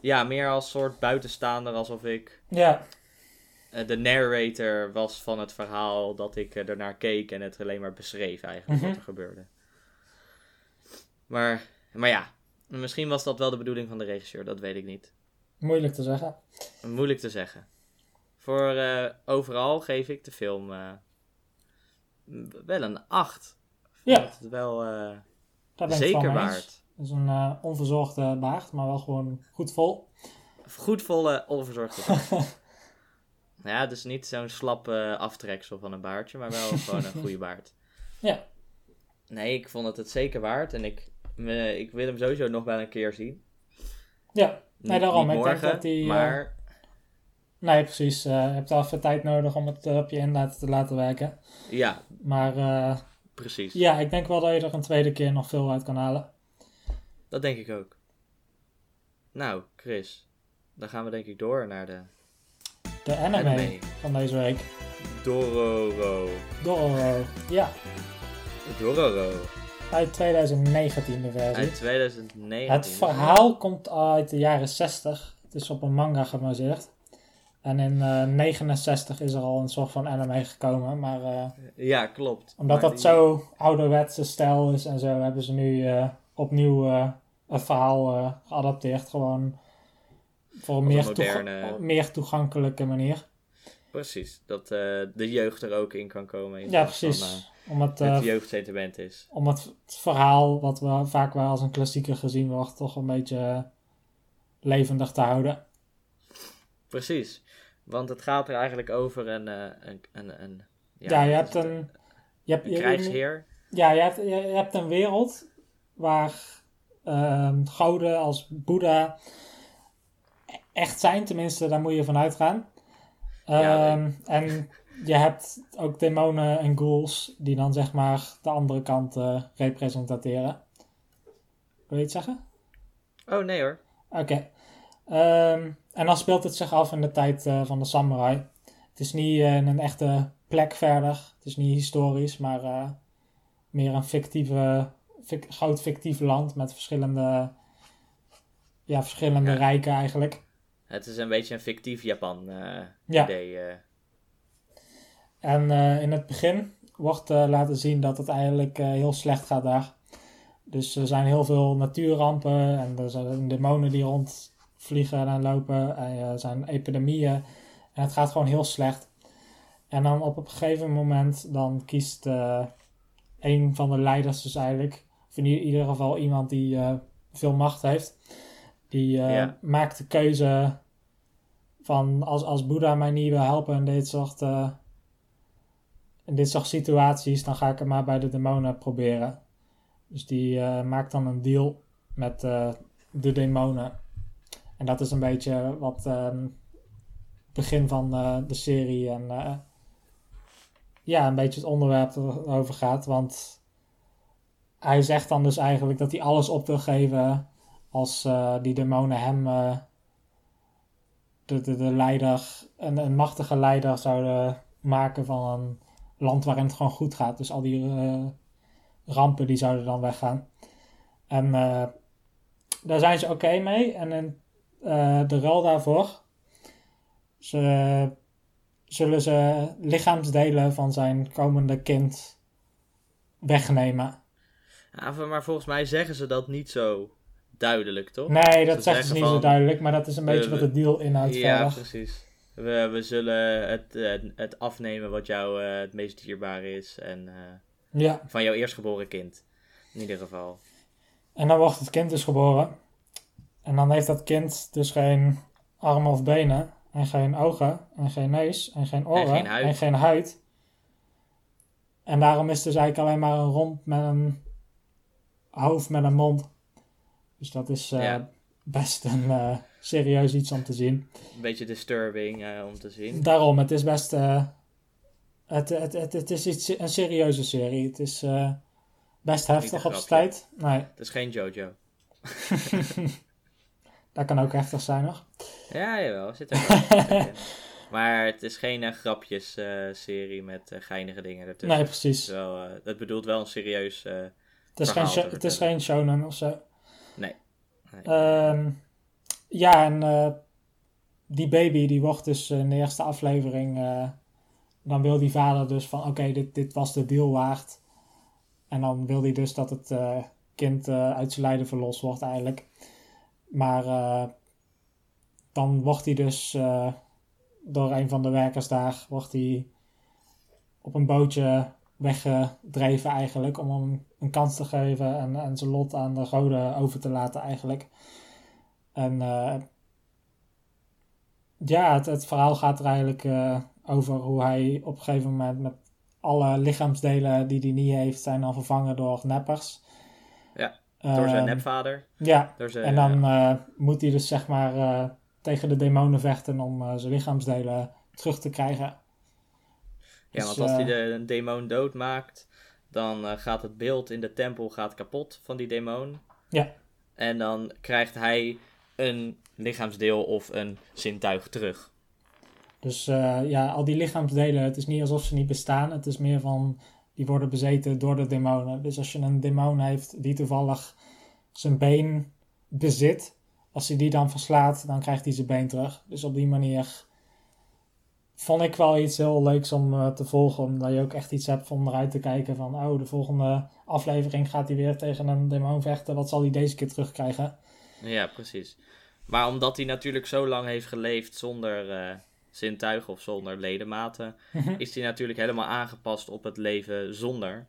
Ja, meer als soort buitenstaander, alsof ik Ja, de narrator was van het verhaal dat ik eh, ernaar keek en het alleen maar beschreef eigenlijk Mhm. wat er gebeurde. Maar, maar ja, misschien was dat wel de bedoeling van de regisseur, dat weet ik niet. moeilijk te zeggen. Moeilijk te zeggen. Voor eh, overal geef ik de film eh, wel een 8. Ja. Dat het wel eh, zeker waard. Het is een eh, onverzorgde baard, maar wel gewoon goed vol. Goed volle, onverzorgde. Nou ja, is niet zo'n slap eh, aftreksel van een baardje, maar wel gewoon een goede baard. Ja. Nee, ik vond het het zeker waard en ik, me, ik wil hem sowieso nog wel een keer zien. Ja, nee, daarom. niet ik denk dat die... eh, maar Nee, precies. eh, je hebt wel even tijd nodig om het eh, op je inlaten te laten werken. ja, Maar precies. ja, ik denk wel dat je er een tweede keer nog veel uit kan halen. Dat denk ik ook. Nou, Chris, dan gaan we denk ik door naar de De anime, anime. van deze week. Dororo. Dororo. Ja, Dororo. uit 2019 de versie. Uit 2019. Het verhaal komt uit de jaren 60. Het is op een manga gebaseerd. En in eh 69 is er al een soort van anime gekomen. Maar eh, Ja, klopt. omdat Maar dat die- zo ouderwetse stijl is en zo, hebben ze nu eh, opnieuw het verhaal geadapteerd. Gewoon voor een meer, een toega- moderne- meer toegankelijke manier. Precies, dat eh, de jeugd er ook in kan komen. In Ja, plaats van, precies. Om het, eh, eh, jeugdsentiment is. om het, verhaal, wat wel, vaak wel als een klassieker gezien wordt, toch een beetje eh, levendig te houden. Precies. Want het gaat er eigenlijk over een... eh, een, een, een Ja, je wat hebt het? een... Je hebt, Een je- je- krijgsheer. Ja, je hebt, je, je hebt een wereld waar ehm goden als Boeddha echt zijn, tenminste, daar moet je van uitgaan. Ja, Ehm, en je hebt ook demonen en ghouls die dan zeg maar de andere kant eh, representeren. Wil je iets zeggen? Oh, nee hoor. Oké. Ehm, en dan speelt het zich af in de tijd eh, van de samurai. Het is niet eh, een echte plek verder. Het is niet historisch, maar meer een fictieve, fic- groot fictief land met verschillende, ja, verschillende Ja. rijken eigenlijk. Het is een beetje een fictief Japan eh, Ja. idee. eh. En eh, in het begin wordt laten zien dat het eigenlijk heel slecht gaat daar. Dus er zijn heel veel natuurrampen en er zijn demonen die rondvliegen en lopen. En er zijn epidemieën. En het gaat gewoon heel slecht. En dan op een gegeven moment dan kiest een van de leiders dus eigenlijk, of in ieder geval iemand die veel macht heeft, die Ja. maakt de keuze van als, als Boeddha mij niet wil helpen in dit soort, eh, in dit soort situaties, dan ga ik het maar bij de demonen proberen. Dus die eh, maakt dan een deal met eh, de demonen. En dat is een beetje wat ehm, begin van de serie en ja, een beetje het onderwerp erover gaat. Want hij zegt dan dus eigenlijk dat hij alles op wil geven als die demonen hem de, de, de leider, een, machtige leider zouden maken van een land waarin het gewoon goed gaat. Dus al die eh, rampen die zouden dan weggaan. En eh, daar zijn ze oké mee. En in eh, de ruil daarvoor ze, zullen ze lichaamsdelen van zijn komende kind wegnemen. Ja, maar volgens mij zeggen ze dat niet zo duidelijk, toch? Nee, dat Ze zeggen ze niet van, zo duidelijk, maar dat is een beetje wat de deal inhoudt Ja, verder. precies. We, we zullen het, het afnemen wat jou eh, het meest dierbaar is. En eh, Ja, van jouw eerstgeboren kind. In ieder geval. en dan wordt het kind dus geboren. En dan heeft dat kind dus geen armen of benen. En geen ogen. En geen neus. En geen oren. geen huid. En geen huid. En daarom is het dus eigenlijk alleen maar een romp met een hoofd met een mond. Dus dat is eh, Ja. best een eh, serieus iets om te zien. Een beetje disturbing eh, om te zien. Daarom, het is best. het, het, het, het is iets, een serieuze serie. Het is best heftig op zijn tijd. Nee, Het is geen Jojo. dat kan ook heftig zijn nog. Ja, jawel. Zit er wel een in. Maar het is geen eh, grapjes eh, serie met geinige dingen ertussen. Nee, precies. wel, het bedoelt wel een serieus... Het is, geen, het is geen shonen of zo. Nee. Nee. Ehm, ja, en eh, die baby die wordt dus in de eerste aflevering. eh, dan wil die vader dus van: oké, dit, dit was de deal waard. En dan wil hij dus dat het eh, kind eh, uit zijn lijden verlost wordt, eigenlijk. Maar eh, dan wordt hij dus eh, door een van de werkers daar wordt hij op een bootje weggedreven, eigenlijk. Om hem een kans te geven en, en zijn lot aan de goden over te laten, eigenlijk. En eh, ja, het, het verhaal gaat er eigenlijk eh, over hoe hij op een gegeven moment met alle lichaamsdelen die hij niet heeft, zijn dan vervangen door neppers. Ja, door zijn Ehm, nepvader. Ja, Door zijn, en dan eh, moet hij dus zeg maar tegen de demonen vechten om zijn lichaamsdelen terug te krijgen. Ja, Dus, want als hij eh, de een demon doodmaakt, dan eh, gaat het beeld in de tempel gaat kapot van die demon. Ja. En dan krijgt hij een lichaamsdeel of een zintuig terug. Dus eh, ja, al die lichaamsdelen, het is niet alsof ze niet bestaan. Het is meer van, die worden bezeten door de demonen. Dus als je een demon heeft die toevallig zijn been bezit, als hij die dan verslaat, dan krijgt hij zijn been terug. Dus op die manier vond ik wel iets heel leuks om eh, te volgen. Omdat je ook echt iets hebt om eruit te kijken van, oh, de volgende aflevering gaat hij weer tegen een demon vechten. Wat zal hij deze keer terugkrijgen? Ja, precies. Maar omdat hij natuurlijk zo lang heeft geleefd zonder eh zintuigen of zonder ledematen, is hij natuurlijk helemaal aangepast op het leven zonder.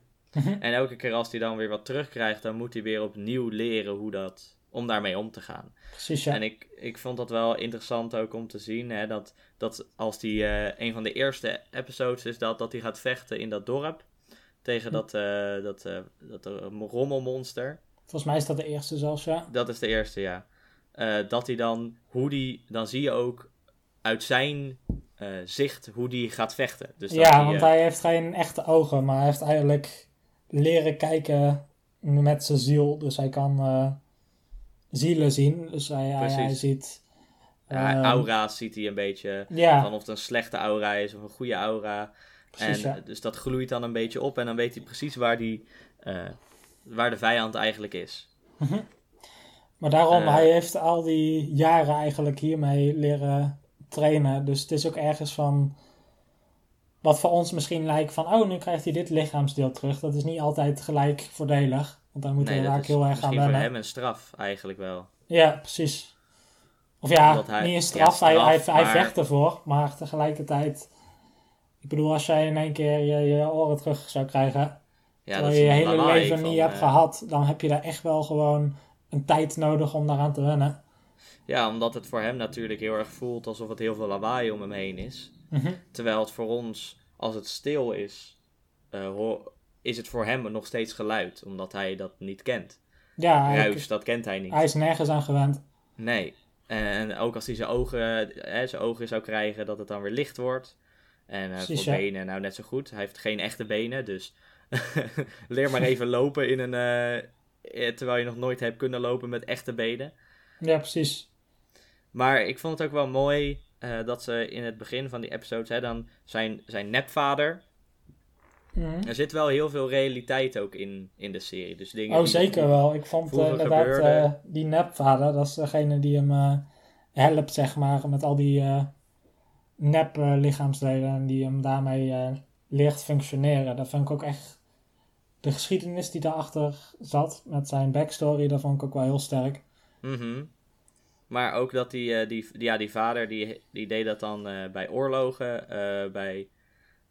En elke keer als hij dan weer wat terugkrijgt, dan moet hij weer opnieuw leren hoe dat, om daarmee om te gaan. Precies, ja. En ik, ik vond dat wel interessant ook om te zien, hè, dat, dat als die, eh, een van de eerste episodes is dat, dat hij gaat vechten in dat dorp, tegen dat, eh, dat, eh, dat rommelmonster. Volgens mij is dat de eerste zelfs, ja. Dat is de eerste, ja. Dat hij dan, hoe die, dan zie je ook uit zijn zicht hoe die gaat vechten. Dus ja, die, want hij heeft geen echte ogen, maar hij heeft eigenlijk leren kijken met zijn ziel. Dus hij kan zielen zien. Dus hij, hij, hij Precies. ziet... ja, ehm, aura's ziet hij een beetje, Ja, van of het een slechte aura is of een goede aura. precies, en ja. dus dat gloeit dan een beetje op en dan weet hij precies waar, die, eh, waar de vijand eigenlijk is. Maar daarom, eh, hij heeft al die jaren eigenlijk hiermee leren trainen. Dus het is ook ergens van... Wat voor ons misschien lijkt van... Oh, nu krijgt hij dit lichaamsdeel terug. Dat is niet altijd gelijk voordelig. Want daar moeten Nee, vaak is heel erg aan misschien voor wennen. hem een straf eigenlijk wel. Ja, precies. Of ja, hij- niet een ja, straf, hij, hij, hij vecht ervoor, maar tegelijkertijd... Ik bedoel, als jij in één keer je, je oren terug zou krijgen, Ja, terwijl je hele leven van, niet hebt eh, gehad, dan heb je daar echt wel gewoon een tijd nodig om daaraan te wennen. Ja, omdat het voor hem natuurlijk heel erg voelt alsof het heel veel lawaai om hem heen is. Mhm. Terwijl het voor ons, als het stil is, eh, is het voor hem nog steeds geluid. Omdat hij dat niet kent. Ja, Ruis, dat kent hij niet. hij is nergens aan gewend. Nee. En ook als hij zijn ogen, eh, zijn ogen zou krijgen, dat het dan weer licht wordt. En Precies, voor benen, nou net zo goed. Hij heeft geen echte benen, dus leer maar even lopen in een, eh, eh, terwijl je nog nooit hebt kunnen lopen met echte benen. Ja, precies. Maar ik vond het ook wel mooi dat ze in het begin van die episodes, hè, dan zijn, zijn nepvader. Mhm. Er zit wel heel veel realiteit ook in, in de serie. Dus dingen Oh, die- zeker wel. Ik vond vroeger inderdaad eh, die nepvader, dat is degene die hem eh, helpt, zeg maar, met al die nep lichaamsdelen en die hem daarmee leert functioneren. Dat vond ik ook echt, de geschiedenis die daarachter zat, met zijn backstory, dat vond ik ook wel heel sterk. Mhm. Maar ook dat die, eh, die, ja, die vader, die, die deed dat dan bij oorlogen, bij...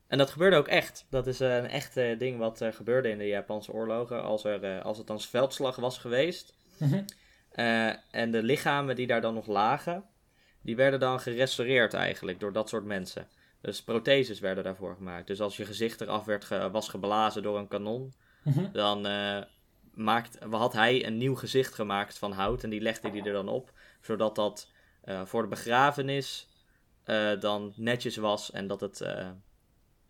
En dat gebeurde ook echt. Dat is eh, een echt ding wat eh, gebeurde in de Japanse oorlogen. Als, er, eh, als het dan veldslag was geweest. Mhm. en de lichamen die daar dan nog lagen, die werden dan gerestaureerd eigenlijk door dat soort mensen. Dus protheses werden daarvoor gemaakt. Dus als je gezicht eraf werd ge- was geblazen door een kanon, Mhm. dan eh, maakt, had hij een nieuw gezicht gemaakt van hout en die legde hij er dan op, zodat dat voor de begrafenis dan netjes was en dat het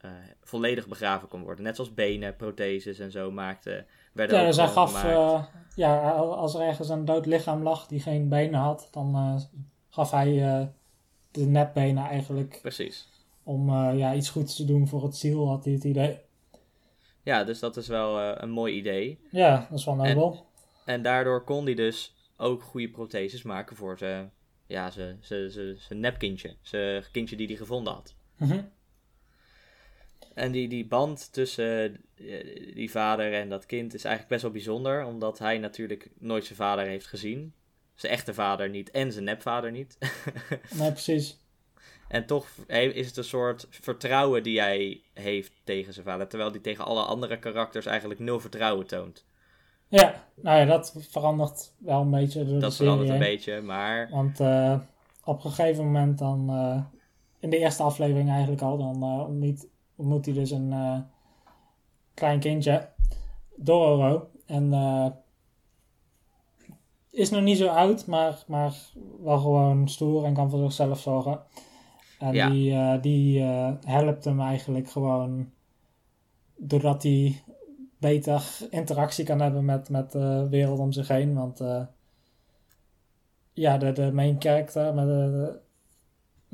eh, eh, volledig begraven kon worden. Net zoals benen, protheses en zo maakte, werden Ja, dus hij gewoon gaf, eh, ja, als er ergens een dood lichaam lag die geen benen had, dan eh, gaf hij eh, de nepbenen eigenlijk Precies. om eh, ja, iets goeds te doen voor het ziel, had hij het idee. Ja, dus dat is wel eh, een mooi idee. Ja, dat is wel nobel. En daardoor kon hij dus ook goede protheses maken voor zijn, ja, zijn, zijn, zijn, zijn nepkindje. Zijn kindje die hij gevonden had. Mhm. En die, die band tussen eh, die vader en dat kind is eigenlijk best wel bijzonder. Omdat hij natuurlijk nooit zijn vader heeft gezien. Zijn echte vader niet en zijn nepvader niet. Nee, precies. en toch is het een soort vertrouwen die hij heeft tegen zijn vader. Terwijl hij tegen alle andere karakters eigenlijk nul vertrouwen toont. Ja, nou ja, dat verandert wel een beetje door Dat de verandert een heen. beetje, maar Want eh, op een gegeven moment dan, eh, in de eerste aflevering eigenlijk al, dan uh, ontmoet, ontmoet hij dus een uh, klein kindje, Dororo. En is nog niet zo oud, maar, maar wel gewoon stoer en kan voor zichzelf zorgen. En Ja. die, eh, die eh, helpt hem eigenlijk gewoon doordat hij beter interactie kan hebben met, met de wereld om zich heen. Want eh, ja, de, de main character met de-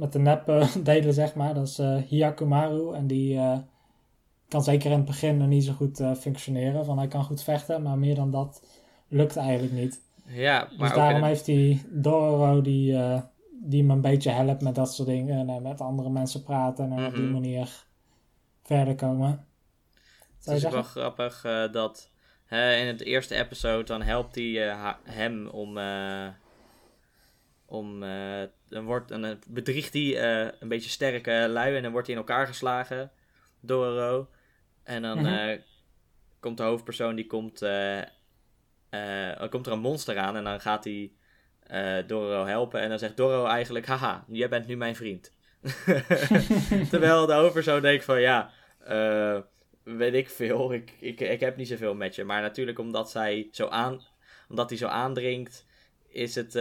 met de nep delen, zeg maar, dat is eh Hyakumaru. En die eh, kan zeker in het begin nog niet zo goed eh, functioneren. Van hij kan goed vechten, maar meer dan dat lukt eigenlijk niet. Ja, maar Dus daarom in heeft hij Dororo die, eh, die me een beetje helpt met dat soort dingen. En eh, met andere mensen praten en op die Mhm. manier verder komen. Het Zou is wel grappig eh, dat hè, in het eerste episode dan helpt hij eh, hem om. eh, om eh, dan, wordt, dan eh, bedriegt hij eh, een beetje sterke lui en dan wordt hij in elkaar geslagen door Ro. En dan Mhm. eh, komt de hoofdpersoon die komt. dan komt er een monster aan en dan gaat hij Dorro helpen. En dan zegt Dorro eigenlijk: Haha, jij bent nu mijn vriend. Terwijl de hoofdpersoon denkt van ja, weet ik veel, ik, ik, ik heb niet zoveel met je. Maar natuurlijk omdat, zij zo aan, omdat hij zo aandringt, is het,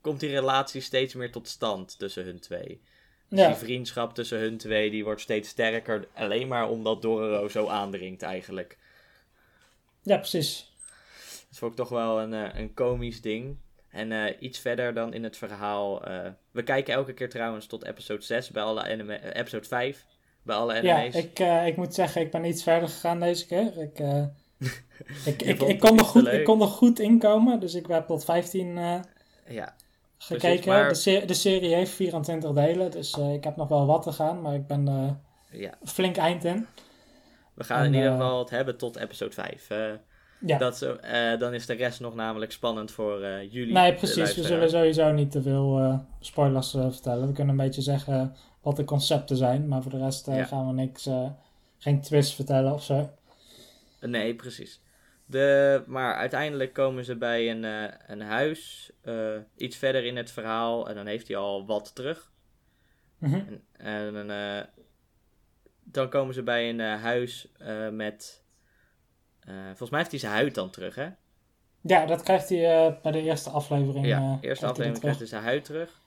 komt die relatie steeds meer tot stand tussen hun twee. Dus Ja, die vriendschap tussen hun twee die wordt steeds sterker, alleen maar omdat Dororo zo aandringt eigenlijk. ja, precies. Dat vond ik toch wel een, eh, een komisch ding. En eh, iets verder dan in het verhaal. eh, we kijken elke keer trouwens tot episode 6 bij alle anime, episode 5 bij alle Ja, anime's. ik, eh, ik moet zeggen, ik ben iets verder gegaan deze keer. Ik, ik, ik, ik, kon er goed, ik kon er goed inkomen, dus ik heb tot 15 eh, Ja, gekeken. maar- De, de serie heeft 24 delen, dus eh, ik heb nog wel wat te gaan, maar ik ben er ja. flink eind in. We gaan En, in ieder eh, geval het hebben tot episode 5. eh, Ja, dat, zo- dan is de rest nog namelijk spannend voor jullie. nee, precies. We zullen sowieso niet te veel spoilers vertellen. We kunnen een beetje zeggen wat de concepten zijn, maar voor de rest Ja. gaan we niks, geen twist vertellen of zo. Nee, precies. De, maar uiteindelijk komen ze bij een, eh, een huis, eh, iets verder in het verhaal, en dan heeft hij al wat terug. Mhm. En, en eh, dan komen ze bij een huis met. volgens mij heeft hij zijn huid dan terug, hè? Ja, dat krijgt hij bij de eerste aflevering. Ja, eerste aflevering krijgt hij zijn huid terug.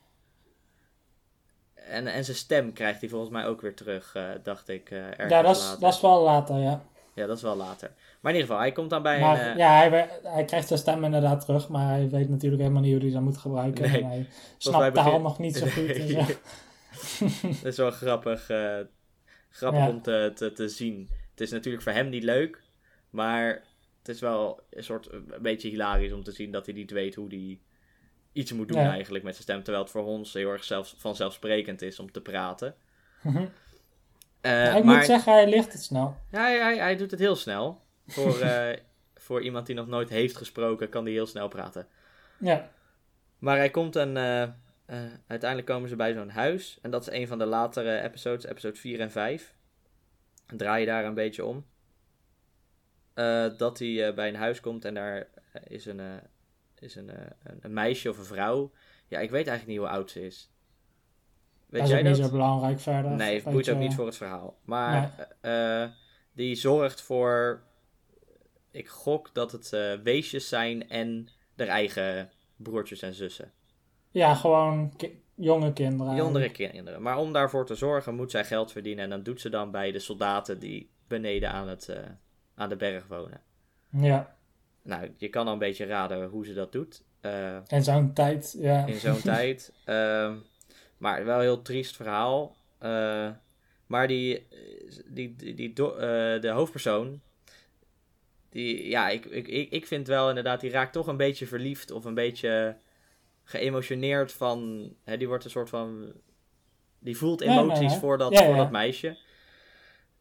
En, en zijn stem krijgt hij volgens mij ook weer terug, dacht ik. ergens Ja, dat is, dat is wel later, ja. Ja, dat is wel later. Maar in ieder geval, hij komt dan bij Maar een... eh, ja, hij, hij krijgt zijn stem inderdaad terug, maar hij weet natuurlijk helemaal niet hoe hij dat moet gebruiken. Nee, en hij snapt taal begin- nog niet zo goed. Nee. zo. dat is wel grappig, eh, grappig Ja. om te, te, te zien. Het is natuurlijk voor hem niet leuk, maar het is wel een soort een beetje hilarisch om te zien dat hij niet weet hoe hij iets moet doen Ja. eigenlijk met zijn stem. Terwijl het voor ons heel erg zelfs, vanzelfsprekend is om te praten. Eh, ik maar moet zeggen, hij ligt het snel. Ja, hij, hij, hij doet het heel snel. Voor, eh, voor iemand die nog nooit heeft gesproken, kan hij heel snel praten. Ja, Maar hij komt en eh, eh, uiteindelijk komen ze bij zo'n huis. En dat is een van de latere episodes, episode 4 en 5. Dan draai je daar een beetje om. Dat hij bij een huis komt en daar is, een, is een, een, een meisje of een vrouw. Ja, ik weet eigenlijk niet hoe oud ze is. Weet dat is jij niet dat? zo belangrijk verder. Nee, het boeit ook niet voor het verhaal. Maar die zorgt voor. Ik gok dat het eh, weesjes zijn en haar eigen broertjes en zussen. Ja, gewoon ki- jonge kinderen. Jongere kinderen. Maar om daarvoor te zorgen moet zij geld verdienen. En dat doet ze dan bij de soldaten die beneden aan, het, eh, aan de berg wonen. Ja, Nou, je kan al een beetje raden hoe ze dat doet. Eh, in zo'n tijd, ja. in zo'n tijd. Ehm, maar wel een heel triest verhaal. Maar die, die, die, die de hoofdpersoon, die, ja, ik, ik, ik, ik vind wel inderdaad, die raakt toch een beetje verliefd of een beetje geëmotioneerd van, hè, die wordt een soort van, die voelt Ja, emoties voor, dat, voor dat meisje.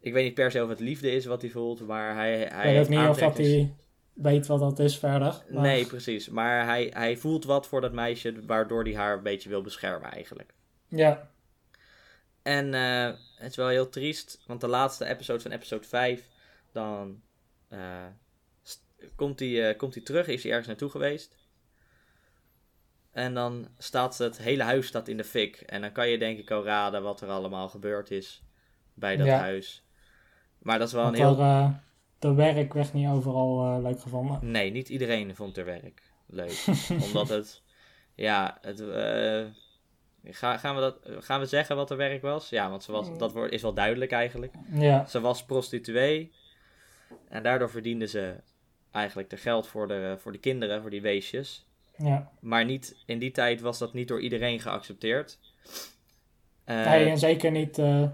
Ik weet niet per se of het liefde is wat hij voelt, maar hij, hij Ik weet niet of dat hij weet wat dat is verder. maar- Nee, precies. Maar hij, hij voelt wat voor dat meisje, waardoor hij haar een beetje wil beschermen eigenlijk. Ja, En eh, het is wel heel triest, want de laatste episode van episode 5, dan eh, komt hij eh, komt hij terug, is hij ergens naartoe geweest. En dan staat het hele huis staat in de fik. En dan kan je denk ik al raden wat er allemaal gebeurd is bij dat Ja. huis. Maar dat is wel een heel... er, eh, de werk werd niet overal eh, leuk gevonden. Nee, niet iedereen vond haar werk leuk. Omdat het... Ja, het... ga, gaan, we dat, gaan we zeggen wat haar werk was? Ja, want ze was, dat wordt, is wel duidelijk eigenlijk. Ja, Ze was prostituee. En daardoor verdiende ze eigenlijk de geld voor de, voor de kinderen, voor die weesjes. ja. Maar niet, in die tijd was dat niet door iedereen geaccepteerd. Nee, en zeker niet eh,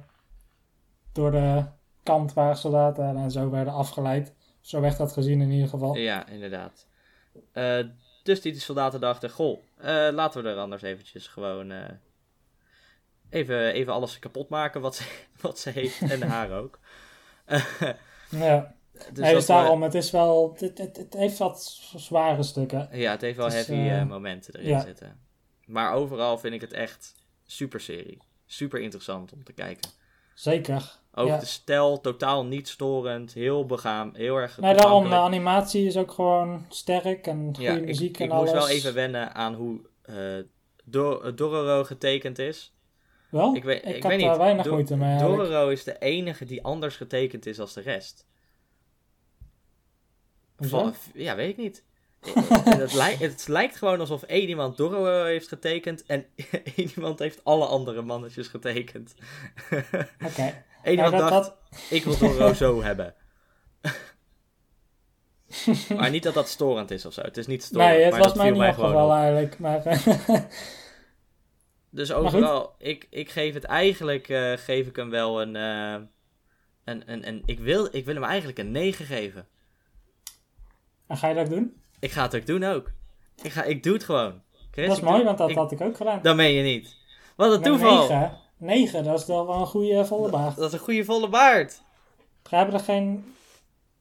door de kant waar soldaten en zo werden afgeleid. Zo werd dat gezien in ieder geval. Ja, inderdaad. Eh, dus die soldaten dachten, goh, laten we er anders eventjes gewoon even, even alles kapot maken wat ze, wat ze heeft en haar ook. Ja, dus nee, dus daarom, het is wel, het, het, het heeft wat zware stukken. ja, het heeft wel het is, heavy eh, eh, momenten erin ja. zitten. Maar overal vind ik het echt super serie. Super interessant om te kijken. Zeker. Ook Ja. de stijl, totaal niet storend, heel begaam, heel erg Nee, daarom, de animatie is ook gewoon sterk en goede Ja, ik, muziek en ik alles. moest wel even wennen aan hoe Do- Dororo getekend is. Wel? Ik weet, ik had weet daar niet. weinig Do- moeite mee. Dororo is de enige die anders getekend is als de rest. Hoezo? Ja, weet ik niet. En het, lijkt, het lijkt gewoon alsof één iemand Dororo heeft getekend en één iemand heeft alle andere mannetjes getekend. Oké. Eén Maar iemand dat, dacht, dat, ik wil Dororo zo hebben. maar niet dat dat storend is of zo. Het is niet storend, nee, het maar was dat mij viel niet opgevallen op. eigenlijk. Maar eh, Dus overal, ik, ik geef het eigenlijk, eh, geef ik hem wel een, eh, een, een, een ik, wil, ik wil hem eigenlijk een 9 geven. En ga je dat doen? Ik ga het ook doen ook. Ik, ga, ik doe het gewoon. Chris, dat is mooi, doe- want dat ik- had ik ook gedaan. Dat meen je niet. Wat een toeval. Negen, negen, dat is wel een goede volle baard. Dat is een goede volle baard. Ze hebben er geen...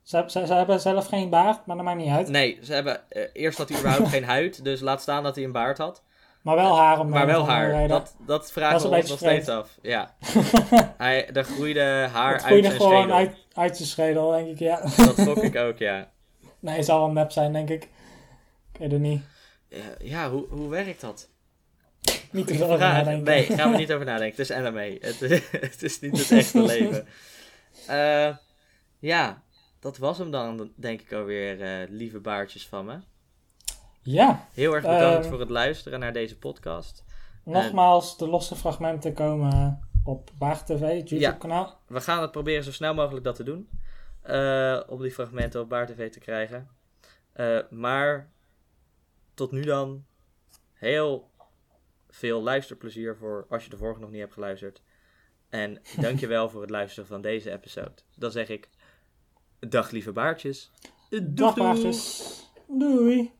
Ze, ze, ze hebben zelf geen baard, maar dat maakt niet uit. Nee, ze hebben, eh, eerst had hij überhaupt geen huid, dus laat staan dat hij een baard had. Maar wel haar om Maar wel haar. reden. Dat, dat vragen we ons nog steeds af. Ja. hij, er groeide haar uit groeide zijn gewoon schedel. uit, uit zijn schedel, denk ik, ja. Dat gok ik ook, ja. Nee, het zal wel nep zijn, denk ik. Ik weet het niet. Ja, ja hoe, hoe werkt dat? Niet te veel over nadenken. Nee, gaan we niet over nadenken. Het is anime. Het, het is niet het echte leven. Eh, ja, dat was hem dan, denk ik alweer, eh, lieve baardjes van me. Ja, Heel erg bedankt Eh, voor het luisteren naar deze podcast. nogmaals, de losse fragmenten komen op Baag TV, het YouTube-kanaal. We gaan het proberen zo snel mogelijk dat te doen. Eh, om die fragmenten op Baar TV te krijgen. Eh, maar tot nu dan heel veel luisterplezier voor als je de vorige nog niet hebt geluisterd. En dankjewel voor het luisteren van deze episode. Dan zeg ik dag lieve baardjes. Doeg, Dag, doeg. baardjes. Doei.